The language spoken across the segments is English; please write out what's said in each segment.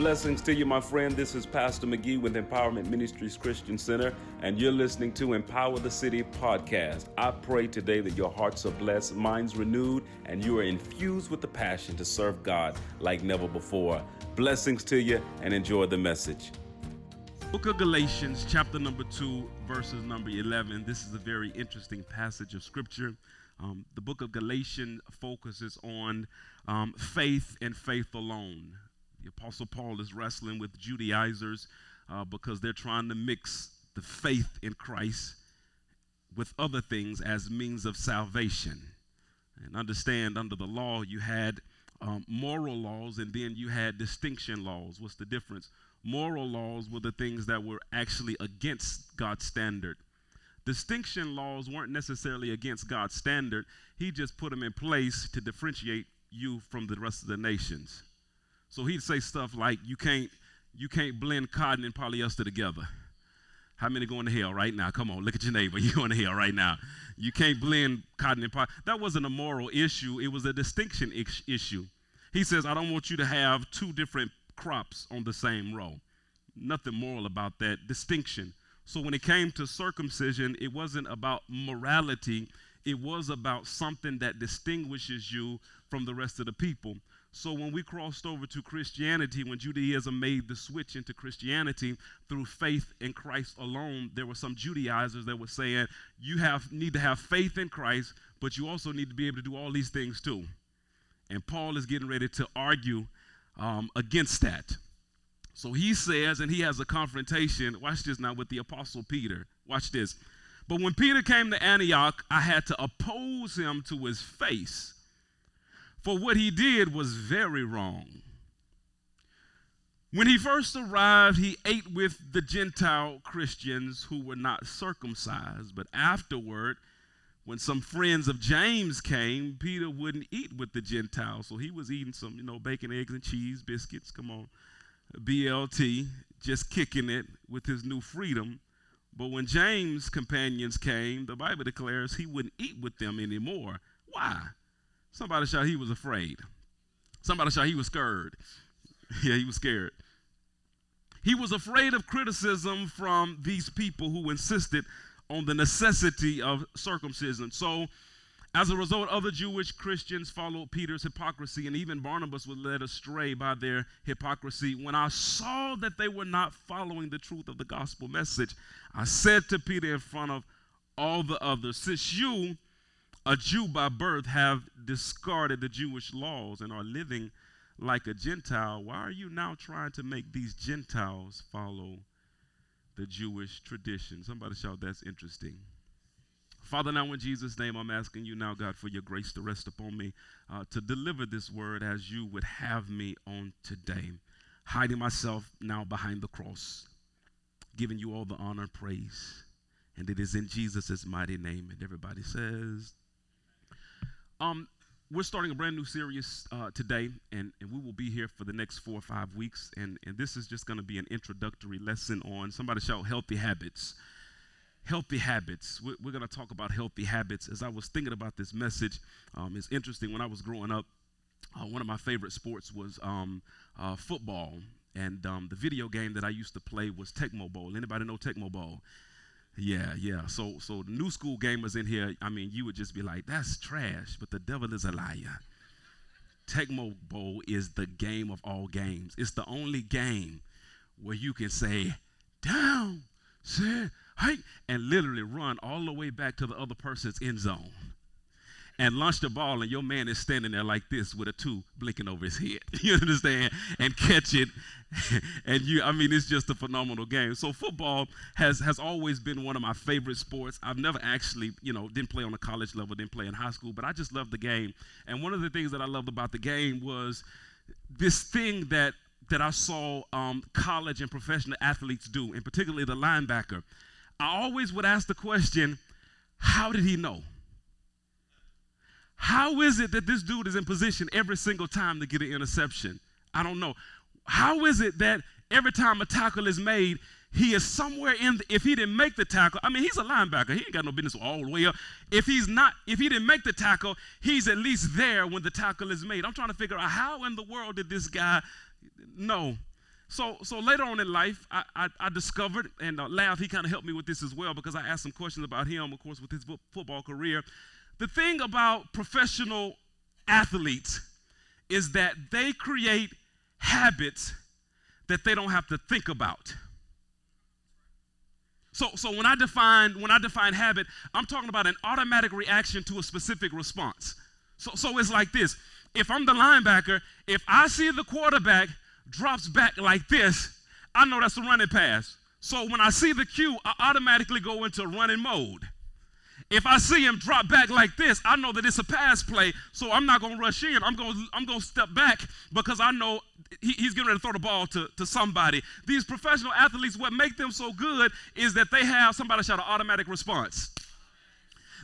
Blessings to you, my friend. This is Pastor McGee with Empowerment Ministries Christian Center, and you're listening to Empower the City podcast. I pray today that your hearts are blessed, minds renewed, and you are infused with the passion to serve God like never before. Blessings to you, and enjoy the message. Book of Galatians, chapter number 2, verses number 11. This is a very interesting passage of scripture. Um, the book of Galatians focuses on um, faith and faith alone. The Apostle Paul is wrestling with Judaizers uh, because they're trying to mix the faith in Christ with other things as means of salvation. And understand, under the law, you had um, moral laws and then you had distinction laws. What's the difference? Moral laws were the things that were actually against God's standard. Distinction laws weren't necessarily against God's standard, He just put them in place to differentiate you from the rest of the nations. So he'd say stuff like, "You can't, you can't blend cotton and polyester together." How many going to hell right now? Come on, look at your neighbor. You're going to hell right now. You can't blend cotton and polyester. That wasn't a moral issue. It was a distinction issue. He says, "I don't want you to have two different crops on the same row." Nothing moral about that distinction. So when it came to circumcision, it wasn't about morality. It was about something that distinguishes you from the rest of the people. So when we crossed over to Christianity, when Judaism made the switch into Christianity through faith in Christ alone, there were some Judaizers that were saying you have need to have faith in Christ, but you also need to be able to do all these things too. And Paul is getting ready to argue um, against that. So he says, and he has a confrontation. Watch this now with the Apostle Peter. Watch this. But when Peter came to Antioch, I had to oppose him to his face for what he did was very wrong. When he first arrived, he ate with the Gentile Christians who were not circumcised. But afterward, when some friends of James came, Peter wouldn't eat with the Gentiles. So he was eating some, you know, bacon, eggs, and cheese, biscuits, come on, BLT, just kicking it with his new freedom. But when James' companions came, the Bible declares he wouldn't eat with them anymore. Why? Somebody shout, he was afraid. Somebody shout, he was scared. yeah, he was scared. He was afraid of criticism from these people who insisted on the necessity of circumcision. So, as a result, other Jewish Christians followed Peter's hypocrisy, and even Barnabas was led astray by their hypocrisy. When I saw that they were not following the truth of the gospel message, I said to Peter in front of all the others, Since you a Jew by birth have discarded the Jewish laws and are living like a Gentile, why are you now trying to make these Gentiles follow the Jewish tradition? Somebody shout, that's interesting. Father, now in Jesus' name, I'm asking you now, God, for your grace to rest upon me uh, to deliver this word as you would have me on today. Hiding myself now behind the cross, giving you all the honor and praise. And it is in Jesus' mighty name. And everybody says, um, we're starting a brand new series uh, today, and, and we will be here for the next four or five weeks. And, and this is just going to be an introductory lesson on somebody shout healthy habits. Healthy habits. We're, we're going to talk about healthy habits. As I was thinking about this message, um, it's interesting. When I was growing up, uh, one of my favorite sports was um, uh, football, and um, the video game that I used to play was Tecmo Bowl. Anybody know Tecmo Bowl? Yeah, yeah. So so new school gamers in here, I mean, you would just be like, that's trash, but the devil is a liar. Tecmo Bowl is the game of all games. It's the only game where you can say, down, set, hike, and literally run all the way back to the other person's end zone and launch the ball, and your man is standing there like this with a two blinking over his head. You understand? And catch it. and you, I mean, it's just a phenomenal game. So football has has always been one of my favorite sports. I've never actually, you know, didn't play on a college level, didn't play in high school, but I just love the game. And one of the things that I loved about the game was this thing that that I saw um, college and professional athletes do, and particularly the linebacker. I always would ask the question, how did he know? How is it that this dude is in position every single time to get an interception? I don't know. How is it that every time a tackle is made, he is somewhere in the, if he didn't make the tackle i mean he's a linebacker he ain't got no business all the way up if he's not if he didn't make the tackle he's at least there when the tackle is made i'm trying to figure out how in the world did this guy know So, so later on in life, I, I, I discovered, and uh, Lav, he kind of helped me with this as well because I asked some questions about him, of course, with his football career. The thing about professional athletes is that they create habits that they don't have to think about. So, so when I define when I define habit, I'm talking about an automatic reaction to a specific response. So, so it's like this: if I'm the linebacker, if I see the quarterback drops back like this, I know that's a running pass. So when I see the cue, I automatically go into running mode. If I see him drop back like this, I know that it's a pass play, so I'm not going to rush in. I'm going I'm going to step back because I know he, he's getting ready to throw the ball to, to somebody. These professional athletes, what make them so good is that they have somebody shout an automatic response.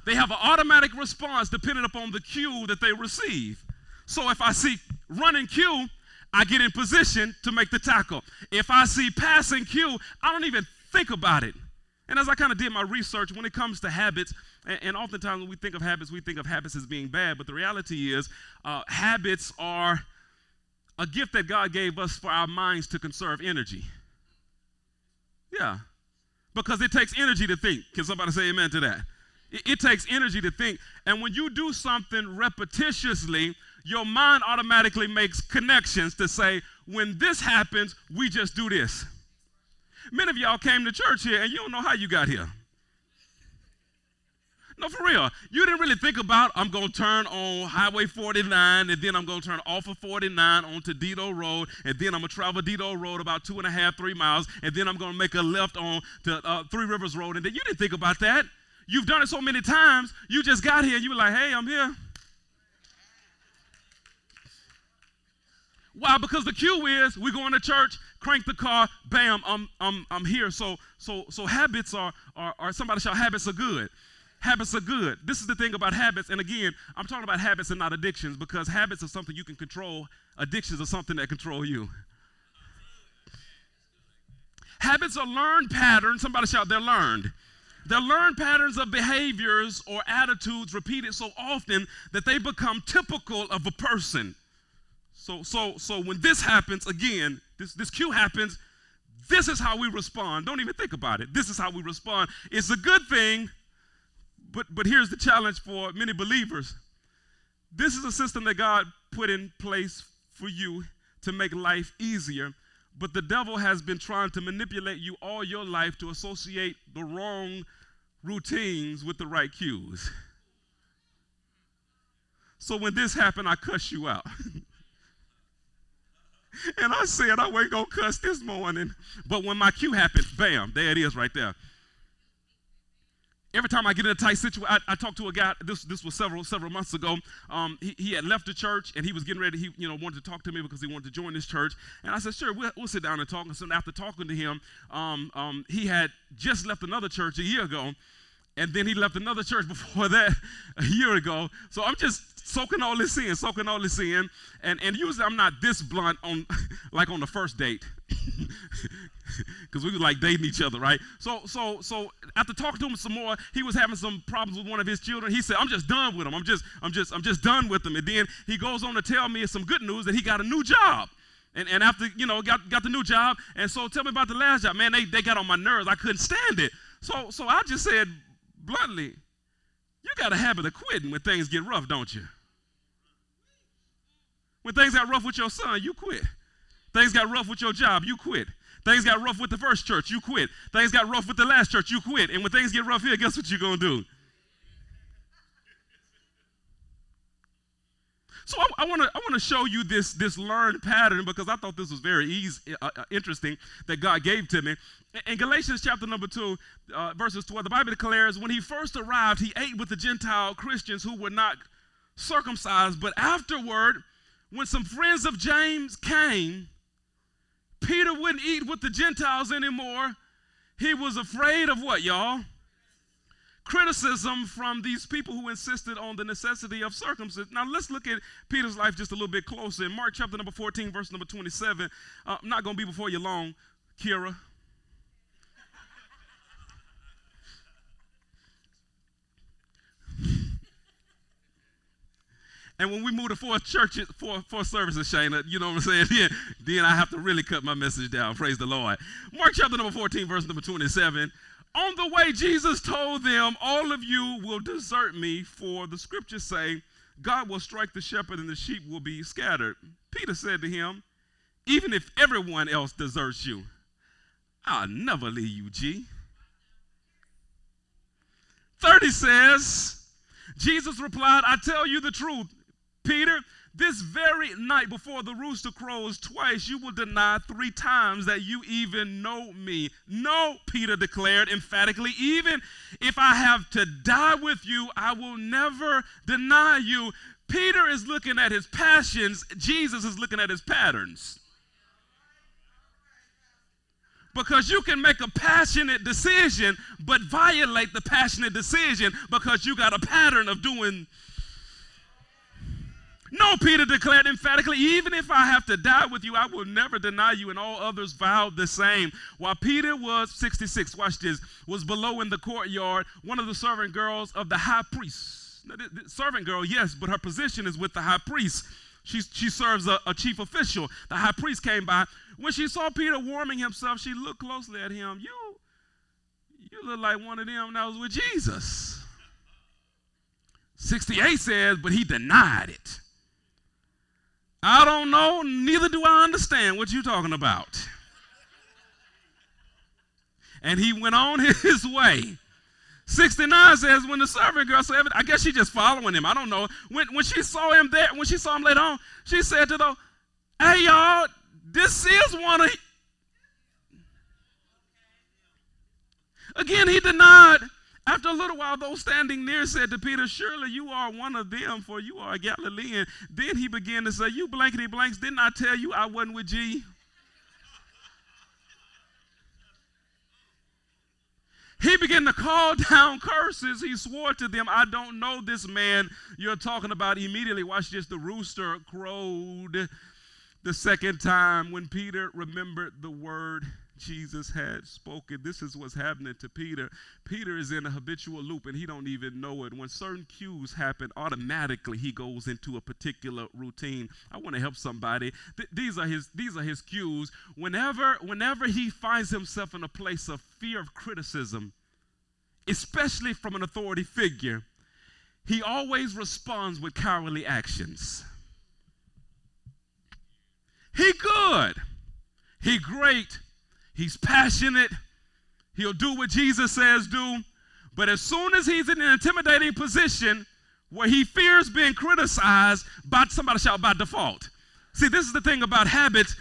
They have an automatic response depending upon the cue that they receive. So if I see running cue, I get in position to make the tackle. If I see passing cue, I don't even think about it. And as I kind of did my research, when it comes to habits, and, and, oftentimes when we think of habits, we think of habits as being bad, but the reality is, uh, habits are a gift that God gave us for our minds to conserve energy. Yeah, because it takes energy to think. Can somebody say amen to that? It, it takes energy to think. And when you do something repetitiously, your mind automatically makes connections to say, when this happens, we just do this. Many of y'all came to church here and you don't know how you got here. No, for real. You didn't really think about, I'm to turn on Highway 49, and then I'm to turn off of 49 onto Dedeaux Road, and then I'm to travel Dedeaux Road about two and a half, three miles, and then I'm to make a left on to uh, Three Rivers Road. And then you didn't think about that. You've done it so many times, you just got here, and you were like, hey, I'm here. Why? Because the cue is we're going to church, crank the car, bam, I'm, I'm, I'm here. So, so, so habits are, are, are somebody shout, habits are good. Habits are good. This is the thing about habits. And again, I'm talking about habits and not addictions because habits are something you can control. Addictions are something that control you. Habits are learned patterns. Somebody shout, they're learned. They're learned patterns of behaviors or attitudes repeated so often that they become typical of a person. So, so, so when this happens, again, this, this cue happens, this is how we respond. Don't even think about it. This is how we respond. It's a good thing, but, but here's the challenge for many believers. This is a system that God put in place for you to make life easier, but the devil has been trying to manipulate you all your life to associate the wrong routines with the right cues. So when this happened, I cuss you out. and I said I wasn't gonna cuss this morning. But when my cue happened, bam, there it is right there. Every time I get in a tight situation, I, I talked to a guy. This this was several several months ago. Um, he, he had left the church and he was getting ready. He you know wanted to talk to me because he wanted to join this church. And I said, sure, we'll, we'll sit down and talk. And so after talking to him, um, um, he had just left another church a year ago, and then he left another church before that a year ago. So I'm just soaking all this in, soaking all this in. And, and usually I'm not this blunt on like on the first date. Because we were like dating each other, right? So so so after talking to him some more, he was having some problems with one of his children. He said, I'm just done with him. I'm just, I'm just, I'm just done with him. And then he goes on to tell me some good news that he got a new job. And, and after, you know, got, got the new job. And so tell me about the last job. Man, they, they got on my nerves. I couldn't stand it. So so I just said bluntly, you got a habit of quitting when things get rough, don't you? When things got rough with your son, you quit. Things got rough with your job, you quit. Things got rough with the first church, you quit. Things got rough with the last church, you quit. And when things get rough here, guess what you're going to do? So I, want to I want to show you this this learned pattern because I thought this was very easy, uh, uh, interesting that God gave to me. In Galatians chapter number two, uh, verses twelve, the Bible declares when he first arrived, he ate with the Gentile Christians who were not circumcised, but afterward when some friends of James came, Peter wouldn't eat with the Gentiles anymore. He was afraid of what, y'all? Criticism from these people who insisted on the necessity of circumcision. Now, let's look at Peter's life just a little bit closer. In Mark chapter number 14, verse number 27, uh, I'm not going to be before you long, Kira. And when we move to four churches, four, four services, Shayna, you know what I'm saying? Then, then I have to really cut my message down. Praise the Lord. Mark chapter number 14, verse number 27. On the way, Jesus told them, All of you will desert me, for the scriptures say, God will strike the shepherd and the sheep will be scattered. Peter said to him, Even if everyone else deserts you, I'll never leave you, G. 30 says, Jesus replied, I tell you the truth, Peter, this very night before the rooster crows twice, you will deny three times that you even know me. No, Peter declared emphatically, even if I have to die with you, I will never deny you. Peter is looking at his passions, Jesus is looking at his patterns. Because you can make a passionate decision, but violate the passionate decision because you got a pattern of doing. No, Peter declared emphatically, even if I have to die with you, I will never deny you. And all others vowed the same. While Peter was 66, watch this, was below in the courtyard, one of the servant girls of the high priest. Now, the, the servant girl, yes, but her position is with the high priest. She, she serves a, a chief official. The high priest came by. When she saw Peter warming himself, she looked closely at him. You, you look like one of them that was with Jesus. 68 says, but he denied it. I don't know, neither do I understand what you're talking about. And he went on his way. 69 says, when the servant girl said, I guess she just following him. I don't know. When, when she saw him there, when she saw him later on, she said to them, Hey, y'all, this is one of. Again, he denied. After a little while, those standing near said to Peter, Surely you are one of them, for you are a Galilean. Then he began to say, You blankety blanks, didn't I tell you I wasn't with G? He began to call down curses. He swore to them, I don't know this man you're talking about. Immediately, watch this, the rooster crowed the second time when Peter remembered the word Jesus had spoken. This is what's happening to Peter. Peter is in a habitual loop and he don't even know it. When certain cues happen, automatically he goes into a particular routine. I want to help somebody. Th- these are his these are his cues. Whenever whenever he finds himself in a place of fear of criticism, especially from an authority figure, he always responds with cowardly actions. He good. He great He's passionate. He'll do what Jesus says do. But as soon as he's in an intimidating position where he fears being criticized, by somebody shout by default. See, this is the thing about habits.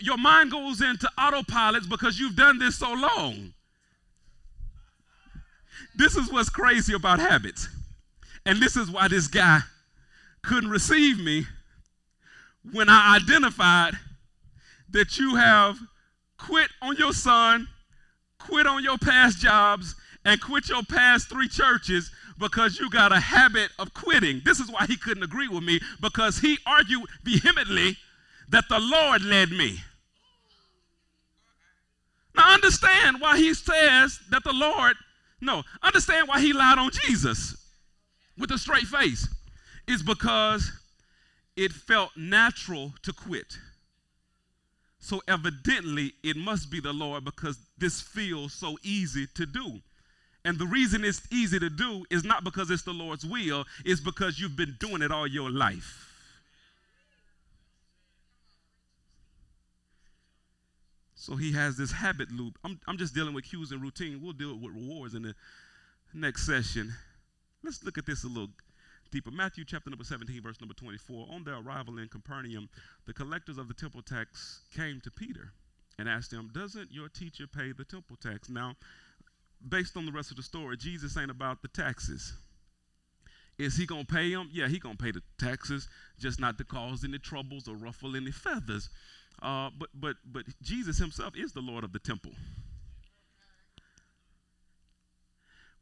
your mind goes into autopilots because you've done this so long. This is what's crazy about habits. And this is why this guy couldn't receive me when I identified that you have quit on your son, quit on your past jobs, and quit your past three churches because you got a habit of quitting. This is why he couldn't agree with me because he argued vehemently that the Lord led me. Now, understand why he says that the Lord, no, understand why he lied on Jesus with a straight face. It's because it felt natural to quit. So evidently, it must be the Lord because this feels so easy to do. And the reason it's easy to do is not because it's the Lord's will, it's because you've been doing it all your life. So he has this habit loop. I'm, I'm just dealing with cues and routine. We'll deal with rewards in the next session. Let's look at this a little deeper. Matthew chapter number 17, verse number 24. On their arrival in Capernaum, the collectors of the temple tax came to Peter and asked him, Doesn't your teacher pay the temple tax? Now, based on the rest of the story, Jesus ain't about the taxes. Is he to pay them? Yeah, he to pay the taxes, just not to cause any troubles or ruffle any feathers. Uh, but, but, but Jesus himself is the Lord of the temple.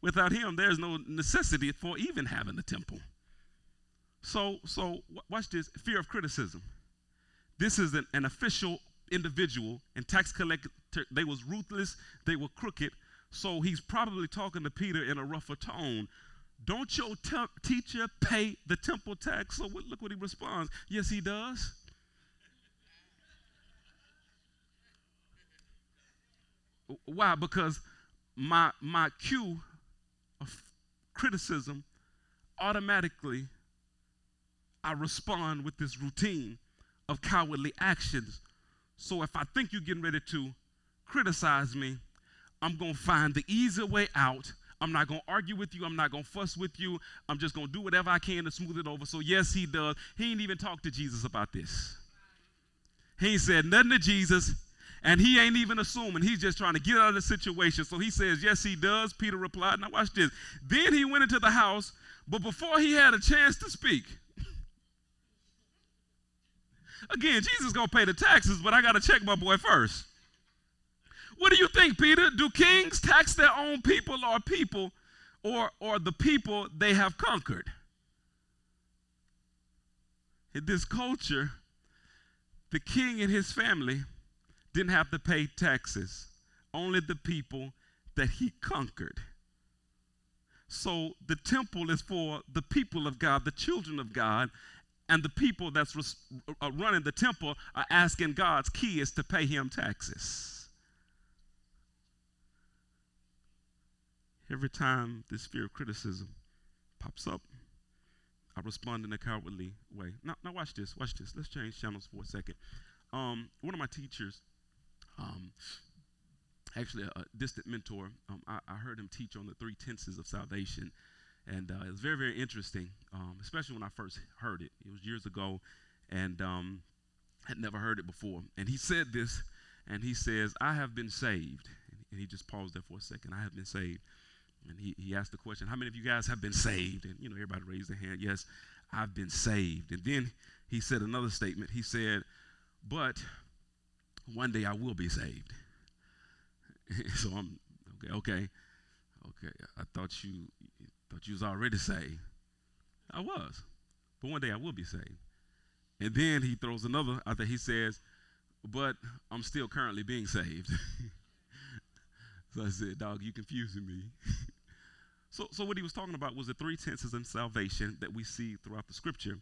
Without him, there's no necessity for even having a temple. So, so watch this fear of criticism. This is an, an official individual and tax collector. They was ruthless. They were crooked. So he's probably talking to Peter in a rougher tone. Don't your te- teacher pay the temple tax? So look what he responds. Yes, he does. Why? Because my my cue of criticism automatically I respond with this routine of cowardly actions. So if I think you're getting ready to criticize me, I'm going to find the easy way out. I'm not going to argue with you. I'm not going to fuss with you. I'm just going to do whatever I can to smooth it over. So, yes, he does. He ain't even talked to Jesus about this. He ain't said nothing to Jesus, and he ain't even assuming. He's just trying to get out of the situation. So he says, Yes, he does. Peter replied. Now, watch this. Then he went into the house, but before he had a chance to speak, again, Jesus going to pay the taxes, but I got to check my boy first. What do you think, Peter? Do kings tax their own people or people or, or the people they have conquered? In this culture, the king and his family didn't have to pay taxes, only the people that he conquered. So the temple is for the people of God, the children of God, and the people that's res- uh, running the temple are asking God's kids to pay him taxes. Every time this fear of criticism pops up, I respond in a cowardly way. Now, now watch this. Watch this. Let's change channels for a second. Um, one of my teachers, um, actually a, a distant mentor, um, I, I, heard him teach on the three tenses of salvation, and uh, it was very, very interesting, um, especially when I first heard it. It was years ago, and um, had never heard it before. And he said this, and he says, "I have been saved." And he just paused there for a second. I have been saved. And he, he asked the question, How many of you guys have been saved? And, you know, everybody raised their hand. Yes, I've been saved. And then he said another statement. He said, But one day I will be saved. so I'm, okay, okay, okay. I thought you thought you was already saved. I was. But one day I will be saved. And then he throws another out there. He says, But I'm still currently being saved. so I said, Dog, you confusing me. So, so what he was talking about was the three tenses in salvation that we see throughout the scripture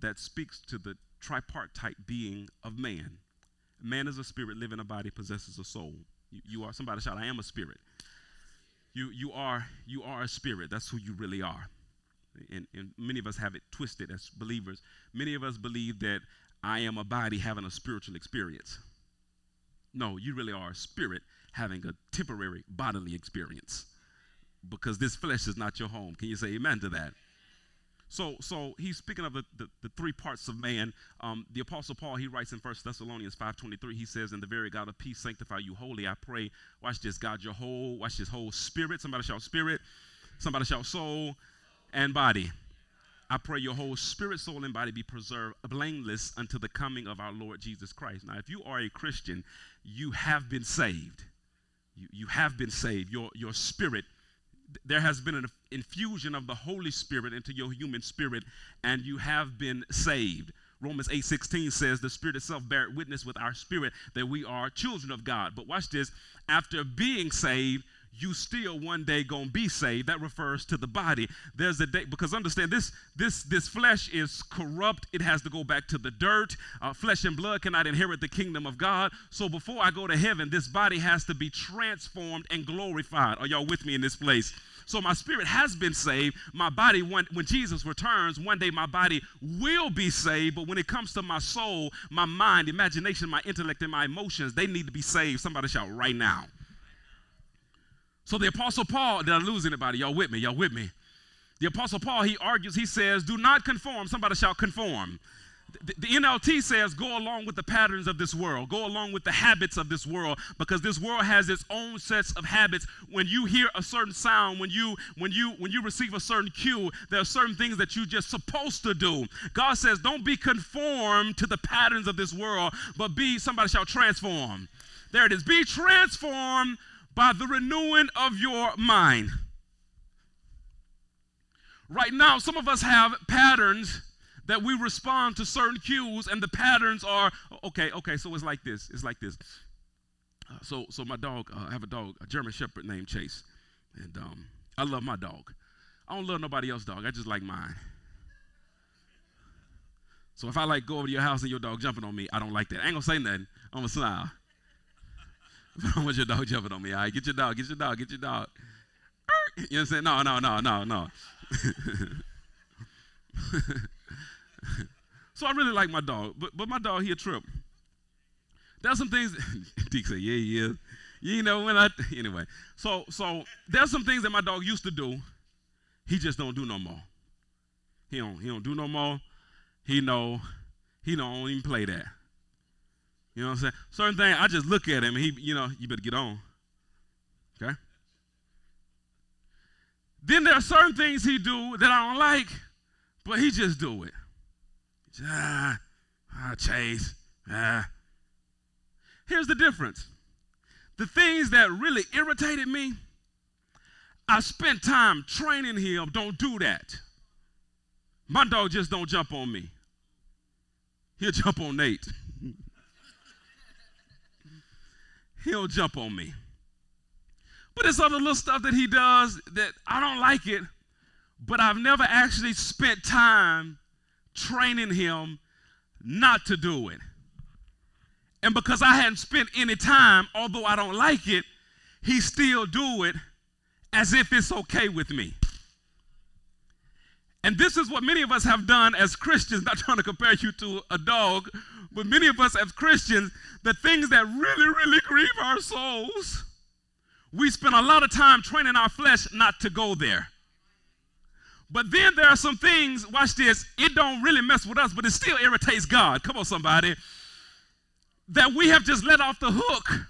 that speaks to the tripartite being of man. Man is a spirit, living a body, possesses a soul. You, you are somebody shout, I am a spirit. You you are you are a spirit. That's who you really are. And, and many of us have it twisted as believers. Many of us believe that I am a body having a spiritual experience. No, you really are a spirit having a temporary bodily experience because this flesh is not your home. Can you say amen to that? So, so he's speaking of the, the, the three parts of man. Um, the Apostle Paul, he writes in 1 Thessalonians 5.23, he says, And the very God of peace sanctify you wholly, I pray. Watch this, God, your whole, watch this whole spirit. Somebody shout spirit. Somebody shout soul and body. I pray your whole spirit, soul, and body be preserved blameless until the coming of our Lord Jesus Christ. Now, if you are a Christian, you have been saved. You, you have been saved. Your, your spirit there has been an infusion of the Holy Spirit into your human spirit, and you have been saved. Romans 8:16 says the Spirit itself bear witness with our spirit that we are children of God. But watch this, after being saved, you still one day gonna be saved. That refers to the body. There's a day because understand this this this flesh is corrupt. It has to go back to the dirt. Uh, flesh and blood cannot inherit the kingdom of God. So before I go to heaven, this body has to be transformed and glorified. Are y'all with me in this place? So my spirit has been saved. My body, when, when Jesus returns, one day my body will be saved. But when it comes to my soul, my mind, imagination, my intellect, and my emotions, they need to be saved. Somebody shout right now. So the Apostle Paul, did I lose anybody? Y'all with me? Y'all with me? The Apostle Paul, he argues, he says, do not conform. Somebody shall conform. The, the NLT says, go along with the patterns of this world, go along with the habits of this world, because this world has its own sets of habits. When you hear a certain sound, when you when you when you receive a certain cue, there are certain things that you're just supposed to do. God says, don't be conformed to the patterns of this world, but be somebody shall transform. There it is. Be transformed by the renewing of your mind. Right now, some of us have patterns that we respond to certain cues, and the patterns are okay. Okay, so it's like this. It's like this. Uh, so, so my dog. Uh, I have a dog, a German Shepherd named Chase, and um, I love my dog. I don't love nobody else dog. I just like mine. So if I like go over to your house and your dog jumping on me, I don't like that. I ain't gonna say nothing. I'm gonna smile. I don't want your dog jumping on me. All right, get your dog, get your dog, get your dog. You know what I'm saying? No, no, no, no, no. so I really like my dog, but but my dog he a trip. There's some things. Deke said, "Yeah, yeah. You know when I anyway. So so there's some things that my dog used to do. He just don't do no more. He don't he don't do no more. He know he don't even play that. You know what I'm saying? Certain thing I just look at him he you know you better get on. Okay. Then there are certain things he do that I don't like, but he just do it. Ah, ah, chase. Ah. Here's the difference the things that really irritated me, I spent time training him, don't do that. My dog just don't jump on me. He'll jump on Nate. He'll jump on me. But there's other little stuff that he does that I don't like it, but I've never actually spent time training him not to do it. And because I hadn't spent any time, although I don't like it, he still do it as if it's okay with me. And this is what many of us have done as Christians, not trying to compare you to a dog, but many of us as Christians, the things that really, really grieve our souls, we spend a lot of time training our flesh not to go there. But then there are some things, watch this, it don't really mess with us, but it still irritates God. Come on, somebody that we have just let off the hook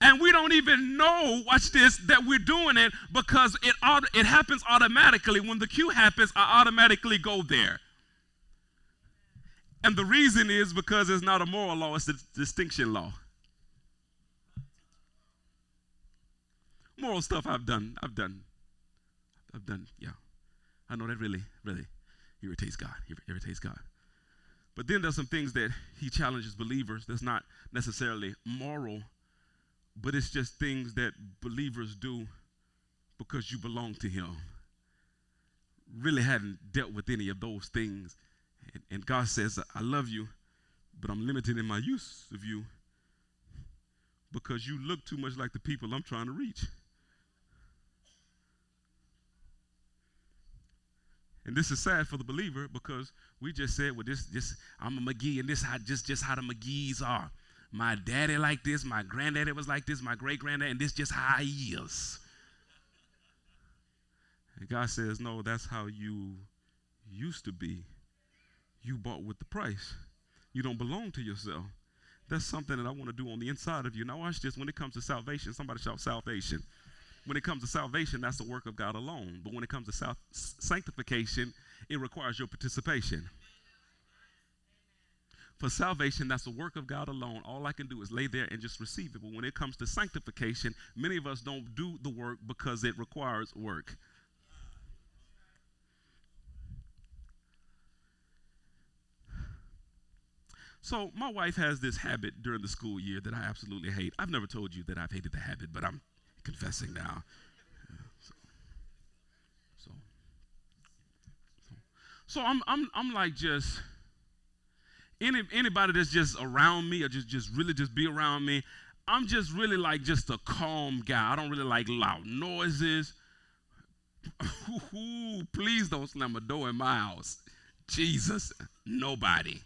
and we don't even know watch this that we're doing it because it it happens automatically when the cue happens i automatically go there and the reason is because it's not a moral law it's a distinction law moral stuff i've done i've done i've done yeah i know that really really irritates god irritates god but then there's some things that he challenges believers that's not necessarily moral, but it's just things that believers do because you belong to him. Really hadn't dealt with any of those things. And, and God says, I love you, but I'm limited in my use of you because you look too much like the people I'm trying to reach. And this is sad for the believer because we just said, well, this, this, I'm a McGee, and this how just just how the McGees are. My daddy like this, my granddaddy was like this, my great granddad, and this just how he is. And God says, no, that's how you used to be. You bought with the price. You don't belong to yourself. That's something that I want to do on the inside of you. Now watch this. When it comes to salvation, somebody shout salvation. When it comes to salvation, that's the work of God alone. But when it comes to self- sanctification, it requires your participation. For salvation, that's the work of God alone. All I can do is lay there and just receive it. But when it comes to sanctification, many of us don't do the work because it requires work. So, my wife has this habit during the school year that I absolutely hate. I've never told you that I've hated the habit, but I'm confessing now. So, so, so, I'm, I'm, I'm like just any anybody that's just around me or just just really just be around me. I'm just really like just a calm guy. I don't really like loud noises. Please don't slam a door in my house. Jesus, nobody.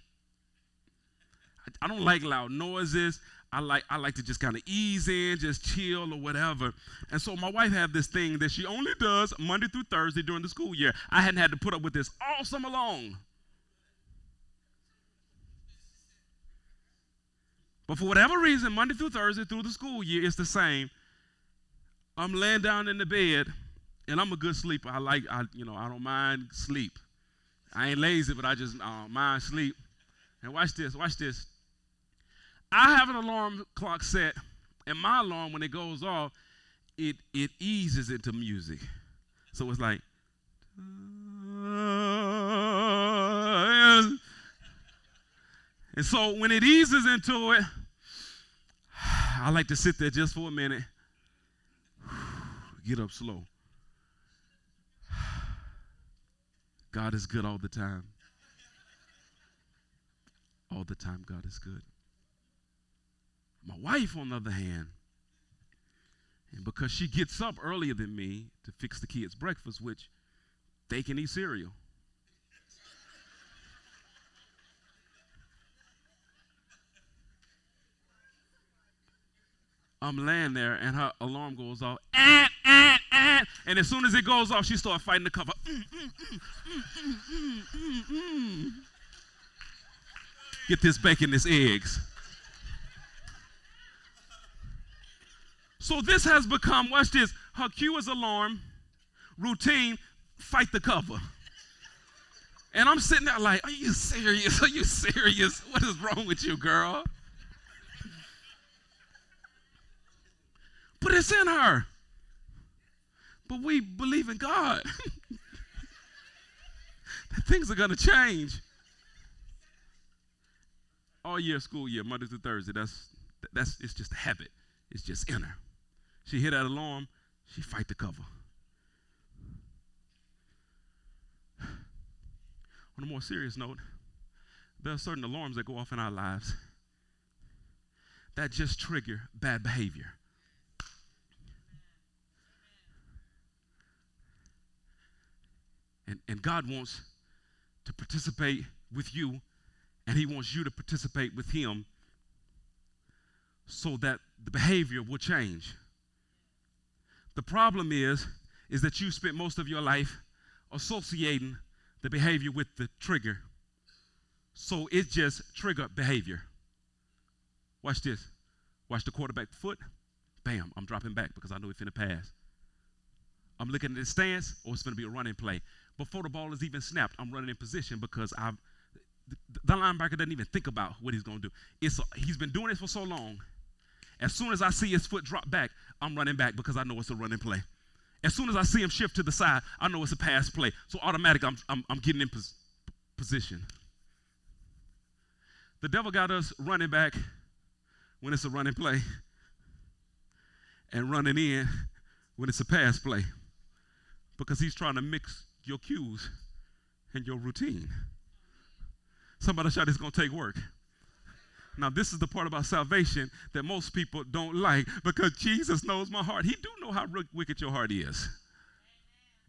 I, don't like loud noises. I like I like to just kind of ease in, just chill or whatever. And so my wife had this thing that she only does Monday through Thursday during the school year. I hadn't had to put up with this all summer long. But for whatever reason, Monday through Thursday through the school year, it's the same. I'm laying down in the bed, and I'm a good sleeper. I like, I, you know, I don't mind sleep. I ain't lazy, but I just uh, mind sleep. And watch this, watch this. I have an alarm clock set, and my alarm, when it goes off, it it eases into music. So it's like, and so when it eases into it, I like to sit there just for a minute, get up slow. God is good all the time. All the time, God is good. My wife, on the other hand, and because she gets up earlier than me to fix the kids' breakfast, which they can eat cereal. I'm laying there and her alarm goes off. Ah, ah, ah. And as soon as it goes off, she starts fighting the cover. Mm, mm, mm, Get this bacon, this eggs. So this has become, watch this, her cue is alarm, routine, fight the cover. And I'm sitting there like, are you serious? Are you serious? What is wrong with you, girl? But it's in her. But we believe in God. things are going to change. All year, school year, Monday through Thursday, that's, that's, it's just a habit. It's just in her. She hit that alarm, she fight the cover. On a more serious note, there are certain alarms that go off in our lives that just trigger bad behavior. And, and God wants to participate with you, and He wants you to participate with Him so that the behavior will change. The problem is, is that you spent most of your life associating the behavior with the trigger. So it's just trigger behavior. Watch this. Watch the quarterback foot. Bam, I'm dropping back because I know it's finna pass. I'm looking at the stance, or it's gonna be a running play. Before the ball is even snapped, I'm running in position because I've the linebacker doesn't even think about what he's gonna do. It's he's been doing this for so long as soon as I see his foot drop back, I'm running back because I know it's a running play. As soon as I see him shift to the side, I know it's a pass play. So automatically, I'm, I'm, I'm getting in pos- position. The devil got us running back when it's a running play and running in when it's a pass play because he's trying to mix your cues and your routine. Somebody shout, it's going to take work. Now, this is the part about salvation that most people don't like because Jesus knows my heart. He do know how wicked your heart is.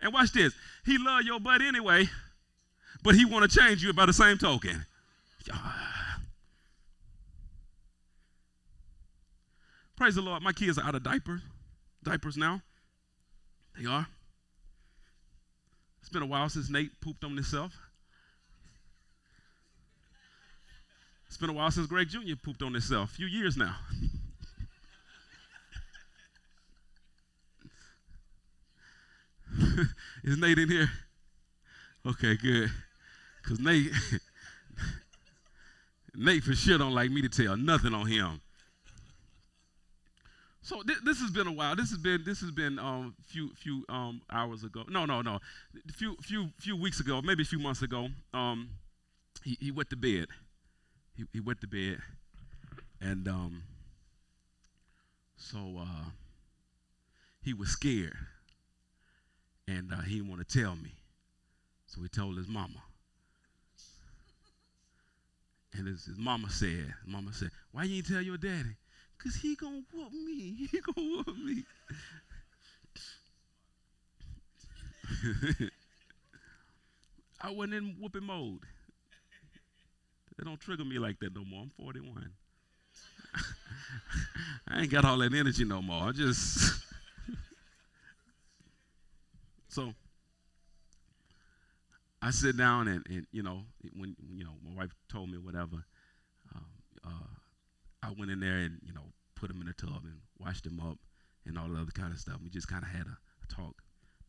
And watch this. He love your butt anyway, but he want to change you by the same token. Praise the Lord. My kids are out of diapers. Diapers now. They are. It's been a while since Nate pooped on himself. It's been a while since Greg Jr. pooped on himself. A few years now. Is Nate in here? Okay, good. Because Nate, Nate for sure don't like me to tell nothing on him. So th- this has been a while. This has been this has been um few few um hours ago. No, no, no. Few few few weeks ago, maybe a few months ago. Um, he he went to bed he, he went to bed, and um, so uh, he was scared, and uh, he didn't want to tell me. So he told his mama. And his, his mama said, mama said, why you ain't tell your daddy? Because he gonna whoop me. He gonna whoop me. I wasn't in whooping mode. They don't trigger me like that no more. I'm 41. I ain't got all that energy no more. I just. so I sit down and, and, you know, when, you know, my wife told me whatever, um, uh, I went in there and, you know, put him in the tub and washed him up and all the other kind of stuff. We just kind of had a, a talk.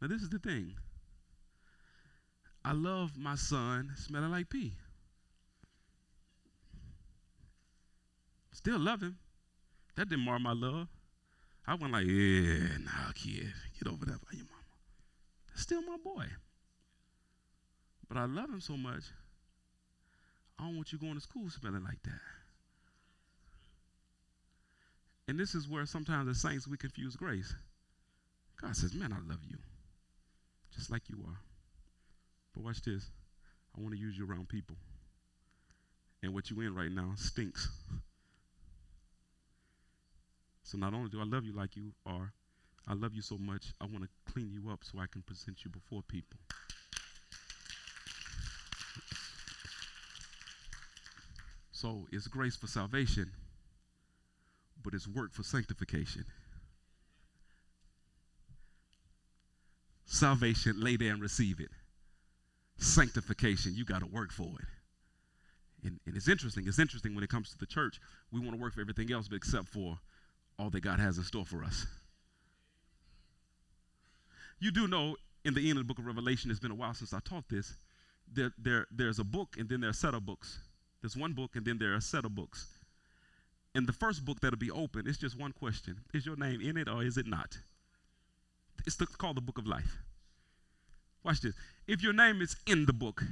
Now, this is the thing. I love my son smelling like pee. Still love him. That didn't mar my love. I went like, yeah, nah, kid, get over that by your mama. That's still my boy. But I love him so much, I don't want you going to school smelling like that. And this is where sometimes as saints we confuse grace. God says, man, I love you just like you are. But watch this. I want to use you around people. And what you in right now stinks. So not only do I love you like you are, I love you so much, I want to clean you up so I can present you before people. So it's grace for salvation, but it's work for sanctification. Salvation, lay there and receive it. Sanctification, you got to work for it. And, and, it's interesting. It's interesting when it comes to the church. We want to work for everything else, but except for all that God has in store for us. You do know in the end of the book of Revelation, it's been a while since I taught this. There, there, there's a book, and then there are a set of books. There's one book, and then there are a set of books. In the first book that'll be open, it's just one question Is your name in it or is it not? It's called the book of life. Watch this. If your name is in the book,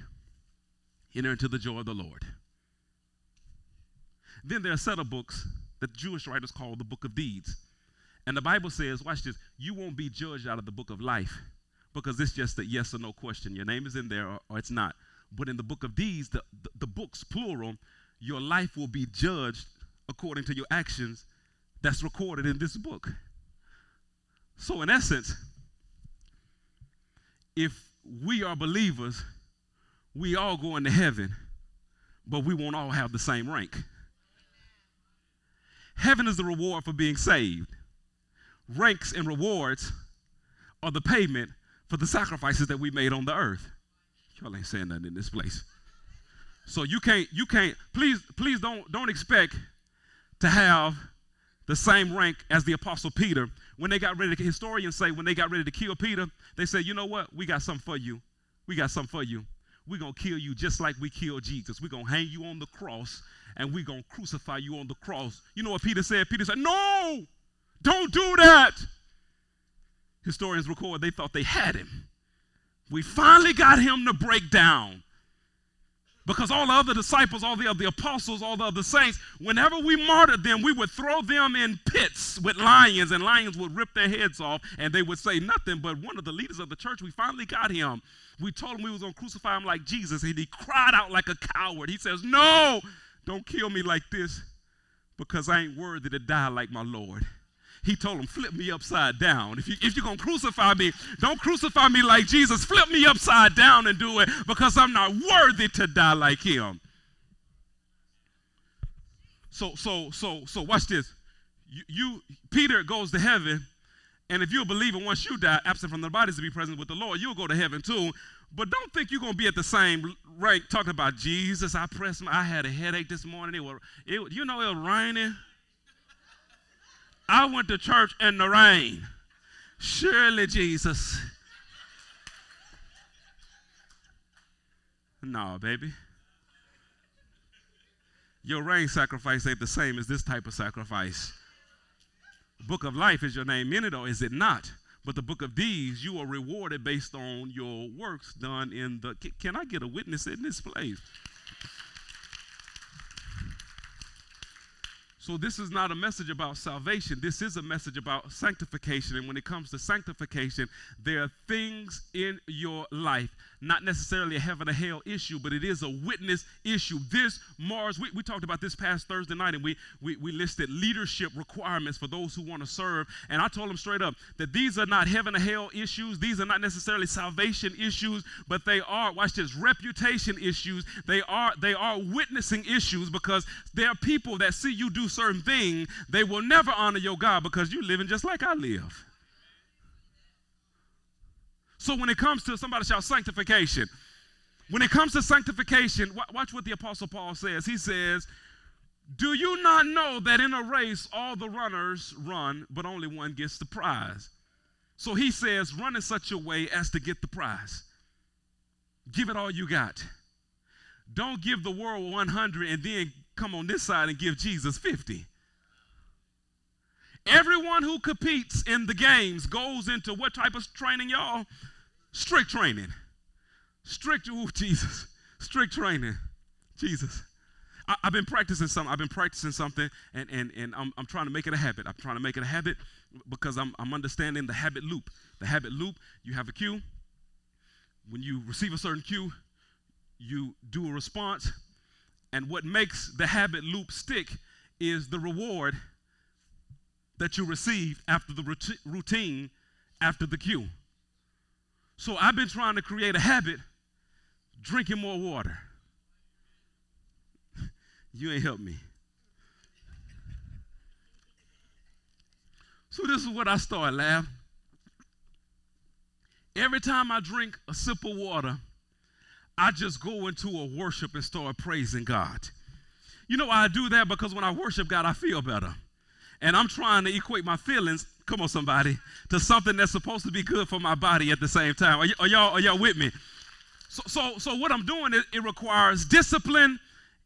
enter into the joy of the Lord. Then there are a set of books that Jewish writers call the book of deeds. And the Bible says, watch this, you won't be judged out of the book of life because it's just a yes or no question. Your name is in there or, or it's not. But in the book of deeds, the, the, the books, plural, your life will be judged according to your actions that's recorded in this book. So, in essence, if we are believers, we all go into heaven, but we won't all have the same rank. Heaven is the reward for being saved. Ranks and rewards are the payment for the sacrifices that we made on the earth. Y'all ain't saying nothing in this place. So you can't, you can't, please, please don't, don't expect to have the same rank as the apostle Peter. When they got ready to, historians say, when they got ready to kill Peter, they said, you know what? We got something for you. We got something for you. We're to kill you just like we killed Jesus. We're to hang you on the cross and we're going to crucify you on the cross. You know what Peter said? Peter said, no, don't do that. Historians record they thought they had him. We finally got him to break down. Because all the other disciples, all the other apostles, all the other saints, whenever we martyred them, we would throw them in pits with lions, and lions would rip their heads off, and they would say nothing. But one of the leaders of the church, we finally got him. We told him we was to crucify him like Jesus, and he cried out like a coward. He says, No, don't kill me like this, because I ain't worthy to die like my Lord. He told him, flip me upside down. If, you, if you're going to crucify me, don't crucify me like Jesus. Flip me upside down and do it because I'm not worthy to die like him. So, so, so, so watch this. You, you Peter goes to heaven, and if you're a believer, once you die, absent from the bodies to be present with the Lord, you'll go to heaven too. But don't think you're gonna be at the same rank talking about Jesus. I pressed my, I had a headache this morning. It was, it, you know, it was raining. I went to church in the rain. Surely, Jesus. No, baby. Your rain sacrifice ain't the same as this type of sacrifice. Book of life is your name in it, or is it not? But the book of deeds, you are rewarded based on your works done in the. Can I get a witness in this place? So, this is not a message about salvation. This is a message about sanctification. And when it comes to sanctification, there are things in your life not necessarily a heaven or hell issue, but it is a witness issue. This Mars, we, we talked about this past Thursday night, and we, we, we listed leadership requirements for those who want to serve. And I told them straight up that these are not heaven or hell issues. These are not necessarily salvation issues, but they are, watch this, reputation issues. They are, they are witnessing issues because there are people that see you do certain things, they will never honor your God because you're living just like I live. So when it comes to somebody shout sanctification, when it comes to sanctification, watch what the Apostle Paul says. He says, Do you not know that in a race all the runners run, but only one gets the prize? So he says, Run in such a way as to get the prize. Give it all you got. Don't give the world 100 and then come on this side and give Jesus 50. Everyone who competes in the games goes into what type of training, y'all? Strict training. Strict, oh, Jesus. Strict training. Jesus. I, have been practicing something. I've been practicing something, and, and, and I'm, I'm trying to make it a habit. I'm trying to make it a habit because I'm, I'm understanding the habit loop. The habit loop, you have a cue, when you receive a certain cue, you do a response, and what makes the habit loop stick is the reward that you receive after the routine, after the cue. So I've been trying to create a habit drinking more water. you ain't helped me. So this is what I started laughing. Every time I drink a sip of water, I just go into a worship and start praising God. You know why I do that? Because when I worship God, I feel better. And I'm trying to equate my feelings, come on, somebody, to something that's supposed to be good for my body at the same time. Are, y- are y'all, are y'all with me? So, so, so what I'm doing is it requires discipline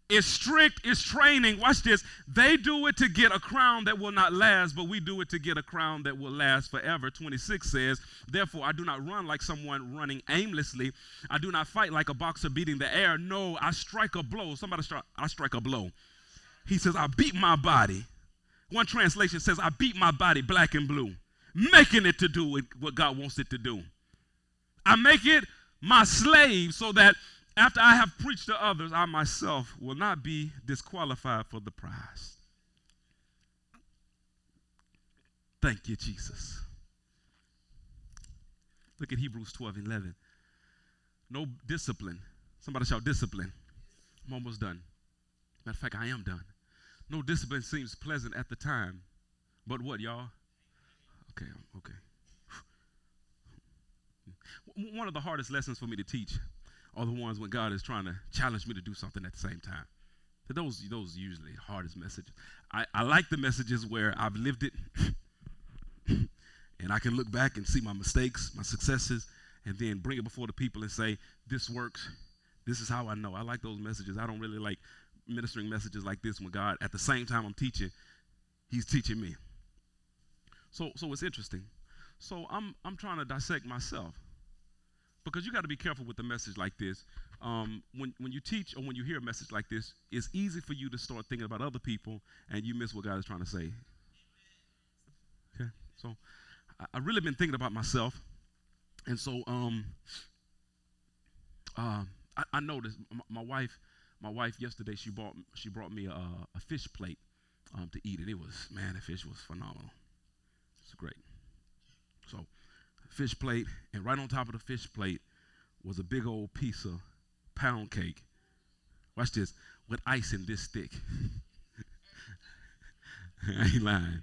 it's strict, it's training. Watch this. They do it to get a crown that will not last, but we do it to get a crown that will last forever. 26 says, Therefore, I do not run like someone running aimlessly. I do not fight like a boxer beating the air. No, I strike a blow. Somebody strike, I strike a blow. He says, I beat my body. One translation says, I beat my body black and blue, making it to do what God wants it to do. I make it my slave so that after I have preached to others, I myself will not be disqualified for the prize. Thank you, Jesus. Look at Hebrews 12 11. No discipline. Somebody shout discipline. I'm almost done. Matter of fact, I am done. No discipline seems pleasant at the time. But what, y'all? Okay, okay. One of the hardest lessons for me to teach are the ones when God is trying to challenge me to do something at the same time. Those, those usually the hardest messages. I, I like the messages where I've lived it and I can look back and see my mistakes, my successes, and then bring it before the people and say, This works. This is how I know. I like those messages. I don't really like ministering messages like this when God, at the same time I'm teaching, He's teaching me. So, so it's interesting. So I'm, I'm trying to dissect myself because you got to be careful with a message like this. Um, when, when you teach or when you hear a message like this, it's easy for you to start thinking about other people and you miss what God is trying to say. Okay, so I, I really been thinking about myself, and so um, uh, I, I noticed my, my, wife, my wife yesterday she brought she brought me a, a fish plate um, to eat, and it was man, the fish was phenomenal. It's great. So fish plate, and right on top of the fish plate was a big old piece of pound cake. Watch this, with ice in this thick. I ain't lying.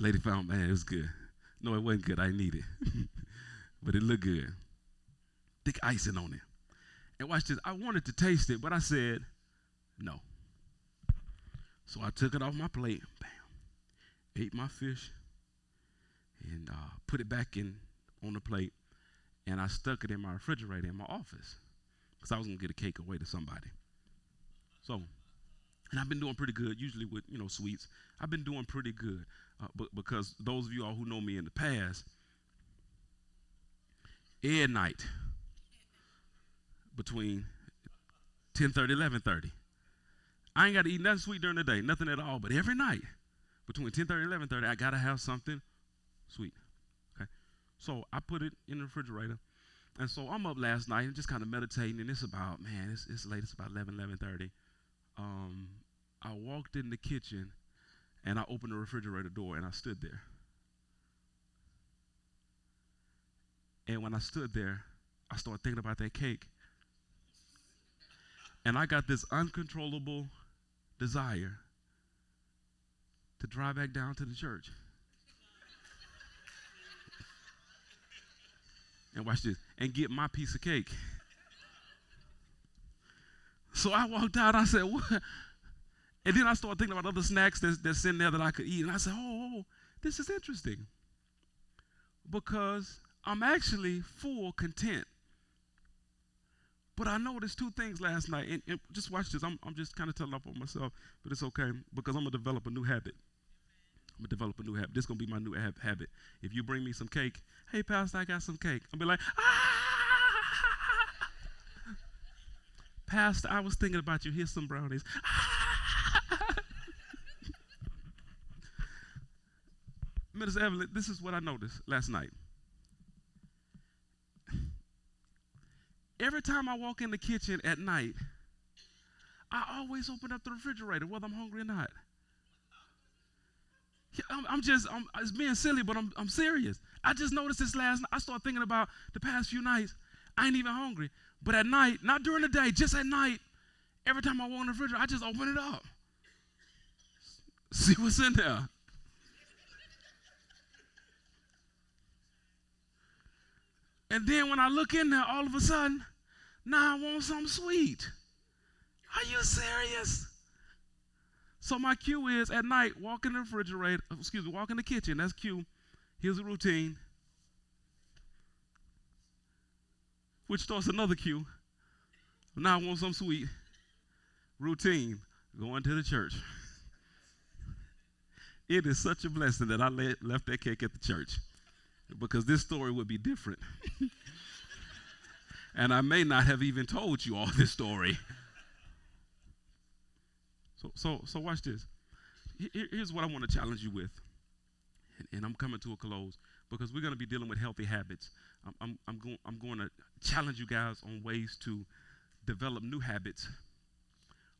Lady found, man, it was good. No, it wasn't good. I need it. but it looked good. Thick icing on it. And watch this. I wanted to taste it, but I said, no. So I took it off my plate. Bam. Ate my fish and uh, put it back in on the plate, and I stuck it in my refrigerator in my office because I was gonna get a cake away to somebody. So, and I've been doing pretty good. Usually with you know sweets, I've been doing pretty good. Uh, but because those of you all who know me in the past, every night between 10:30, 11:30, I ain't got to eat nothing sweet during the day, nothing at all. But every night between 10:30 and 11:30, I gotta have something sweet. Okay. So I put it in the refrigerator. And so I'm up last night and just kind of meditating, and it's about, man, it's, it's late, it's about 11, 11.30. Um, I walked in the kitchen, and I opened the refrigerator door, and I stood there. And when I stood there, I started thinking about that cake. And I got this uncontrollable desire to drive back down to the church. and watch this, and get my piece of cake. So I walked out. I said, "What?" And then I started thinking about other snacks that's, that's in there that I could eat. And I said, oh, oh, oh this is interesting because I'm actually full content. But I noticed two things last night. And, and just watch this. I'm, I'm just kind of telling up on myself, but it's okay because I'm going to develop a new habit. I'm gonna develop a new habit. This is gonna be my new hab- habit. If you bring me some cake, hey pastor, I got some cake. I'll be like, ah! Pastor, I was thinking about you. Here's some brownies. Minister Evelyn, this is what I noticed last night. Every time I walk in the kitchen at night, I always open up the refrigerator, whether I'm hungry or not. I'm, I'm just, I'm, being silly, but I'm, I'm serious. I just noticed this last night. I started thinking about the past few nights. I ain't even hungry. But at night, not during the day, just at night, every time I walk in the refrigerator, I just open it up. See what's in there. And then when I look in there, all of a sudden, now I want something sweet. Are you serious? So my cue is at night, walk in the refrigerator, oh, excuse me, walk in the kitchen. That's cue. Here's a routine. Which starts another cue. Now I want some sweet. Routine. Going to the church. it is such a blessing that I left that cake at the church because this story would be different. and I may not have even told you all this story. So, so, so watch this. Here's what I want to challenge you with, and I'm coming to a close because we're going to be dealing with healthy habits. I'm, I'm, I'm, go- I'm going to challenge you guys on ways to develop new habits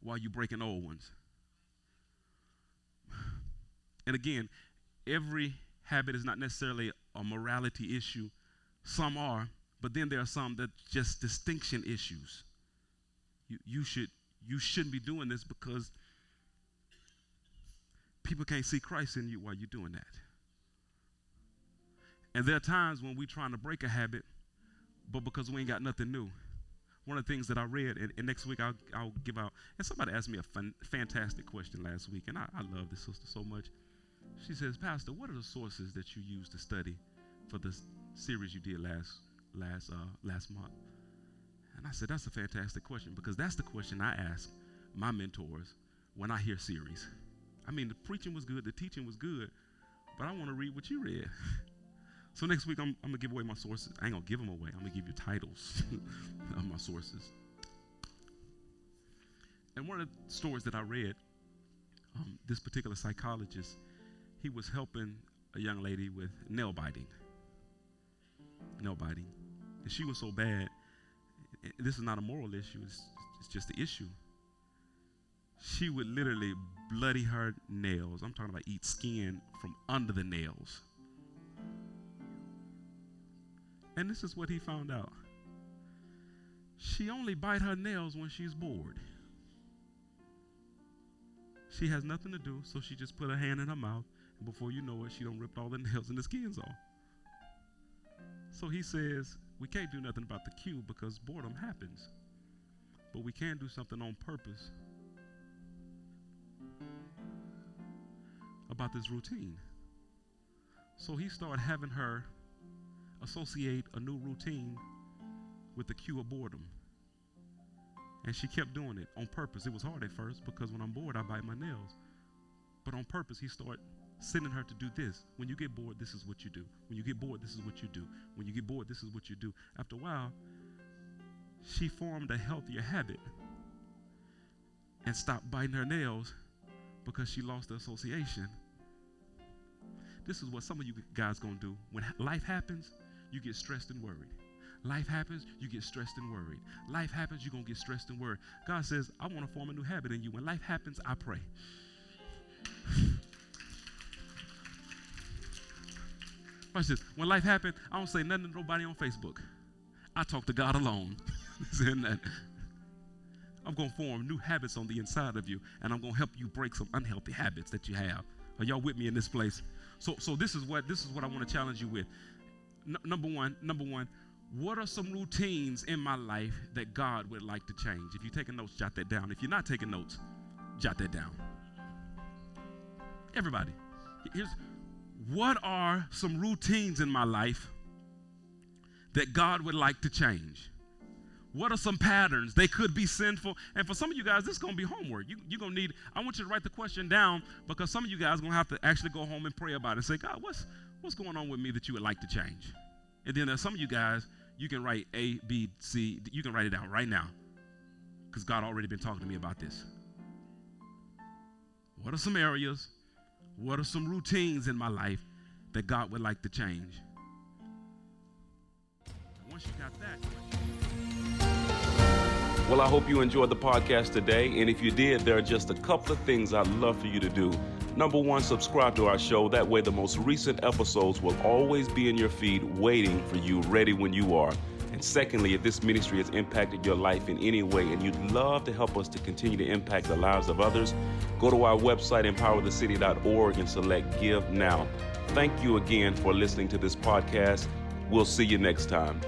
while you're breaking old ones. And again, every habit is not necessarily a morality issue. Some are, but then there are some that just distinction issues. You, you should you shouldn't be doing this because people can't see Christ in you while you're doing that. And there are times when we're trying to break a habit, but because we ain't got nothing new. One of the things that I read, and, and next week I'll, I'll, give out, and somebody asked me a fun, fantastic question last week, and I, I love this sister so much. She says, Pastor, what are the sources that you use to study for the series you did last last uh, last month? And I said, that's a fantastic question because that's the question I ask my mentors when I hear series. I mean, the preaching was good, the teaching was good, but I want to read what you read. so next week, I'm, I'm going to give away my sources. I ain't going to give them away. I'm going to give you titles of my sources. And one of the stories that I read, um, this particular psychologist, he was helping a young lady with nail biting. Nail biting. And she was so bad. This is not a moral issue, it's, it's just the issue she would literally bloody her nails. I'm talking about eat skin from under the nails. And this is what he found out. She only bite her nails when she's bored. She has nothing to do, so she just put her hand in her mouth, before you know it, she don't ripped all the nails and the skins off. So he says, we can't do nothing about the cue because boredom happens. But we can do something on purpose about this routine. So he started having her associate a new routine with the cue of boredom. And she kept doing it on purpose. It was hard at first because when I'm bored, I bite my nails. But on purpose, he started sending her to do this. When you get bored, this is what you do. When you get bored, this is what you do. When you get bored, this is what you do. After a while, she formed a healthier habit and stopped biting her nails because she lost the association. This is what some of you guys gonna do. When life happens, you get stressed and worried. Life happens, you get stressed and worried. Life happens, you're gonna get stressed and worried. God says, I want to form a new habit in you. When life happens, I pray. Watch this. When life happens, I don't say nothing to nobody on Facebook. I talk to God alone. I'm going to form new habits on the inside of you, and I'm going to help you break some unhealthy habits that you have. Are y'all with me in this place? So, so this is what this is what I want to challenge you with. N- number one, number one, what are some routines in my life that God would like to change? If you're taking notes, jot that down. If you're not taking notes, jot that down. Everybody, here's what are some routines in my life that God would like to change? What are some patterns? They could be sinful. And for some of you guys, this is going to be homework. You, you're going to need, I want you to write the question down because some of you guys are going to have to actually go home and pray about it and say, God, what's, what's going on with me that you would like to change? And then there's some of you guys, you can write A, B, C. You can write it down right now because God already been talking to me about this. What are some areas? What are some routines in my life that God would like to change? Once you got that, Well, I hope you enjoyed the podcast today. And if you did, there are just a couple of things I'd love for you to do. Number one, subscribe to our show. That way, the most recent episodes will always be in your feed, waiting for you, ready when you are. And secondly, if this ministry has impacted your life in any way and you'd love to help us to continue to impact the lives of others, go to our website, empowerthecity.org, and select Give Now. Thank you again for listening to this podcast. We'll see you next time.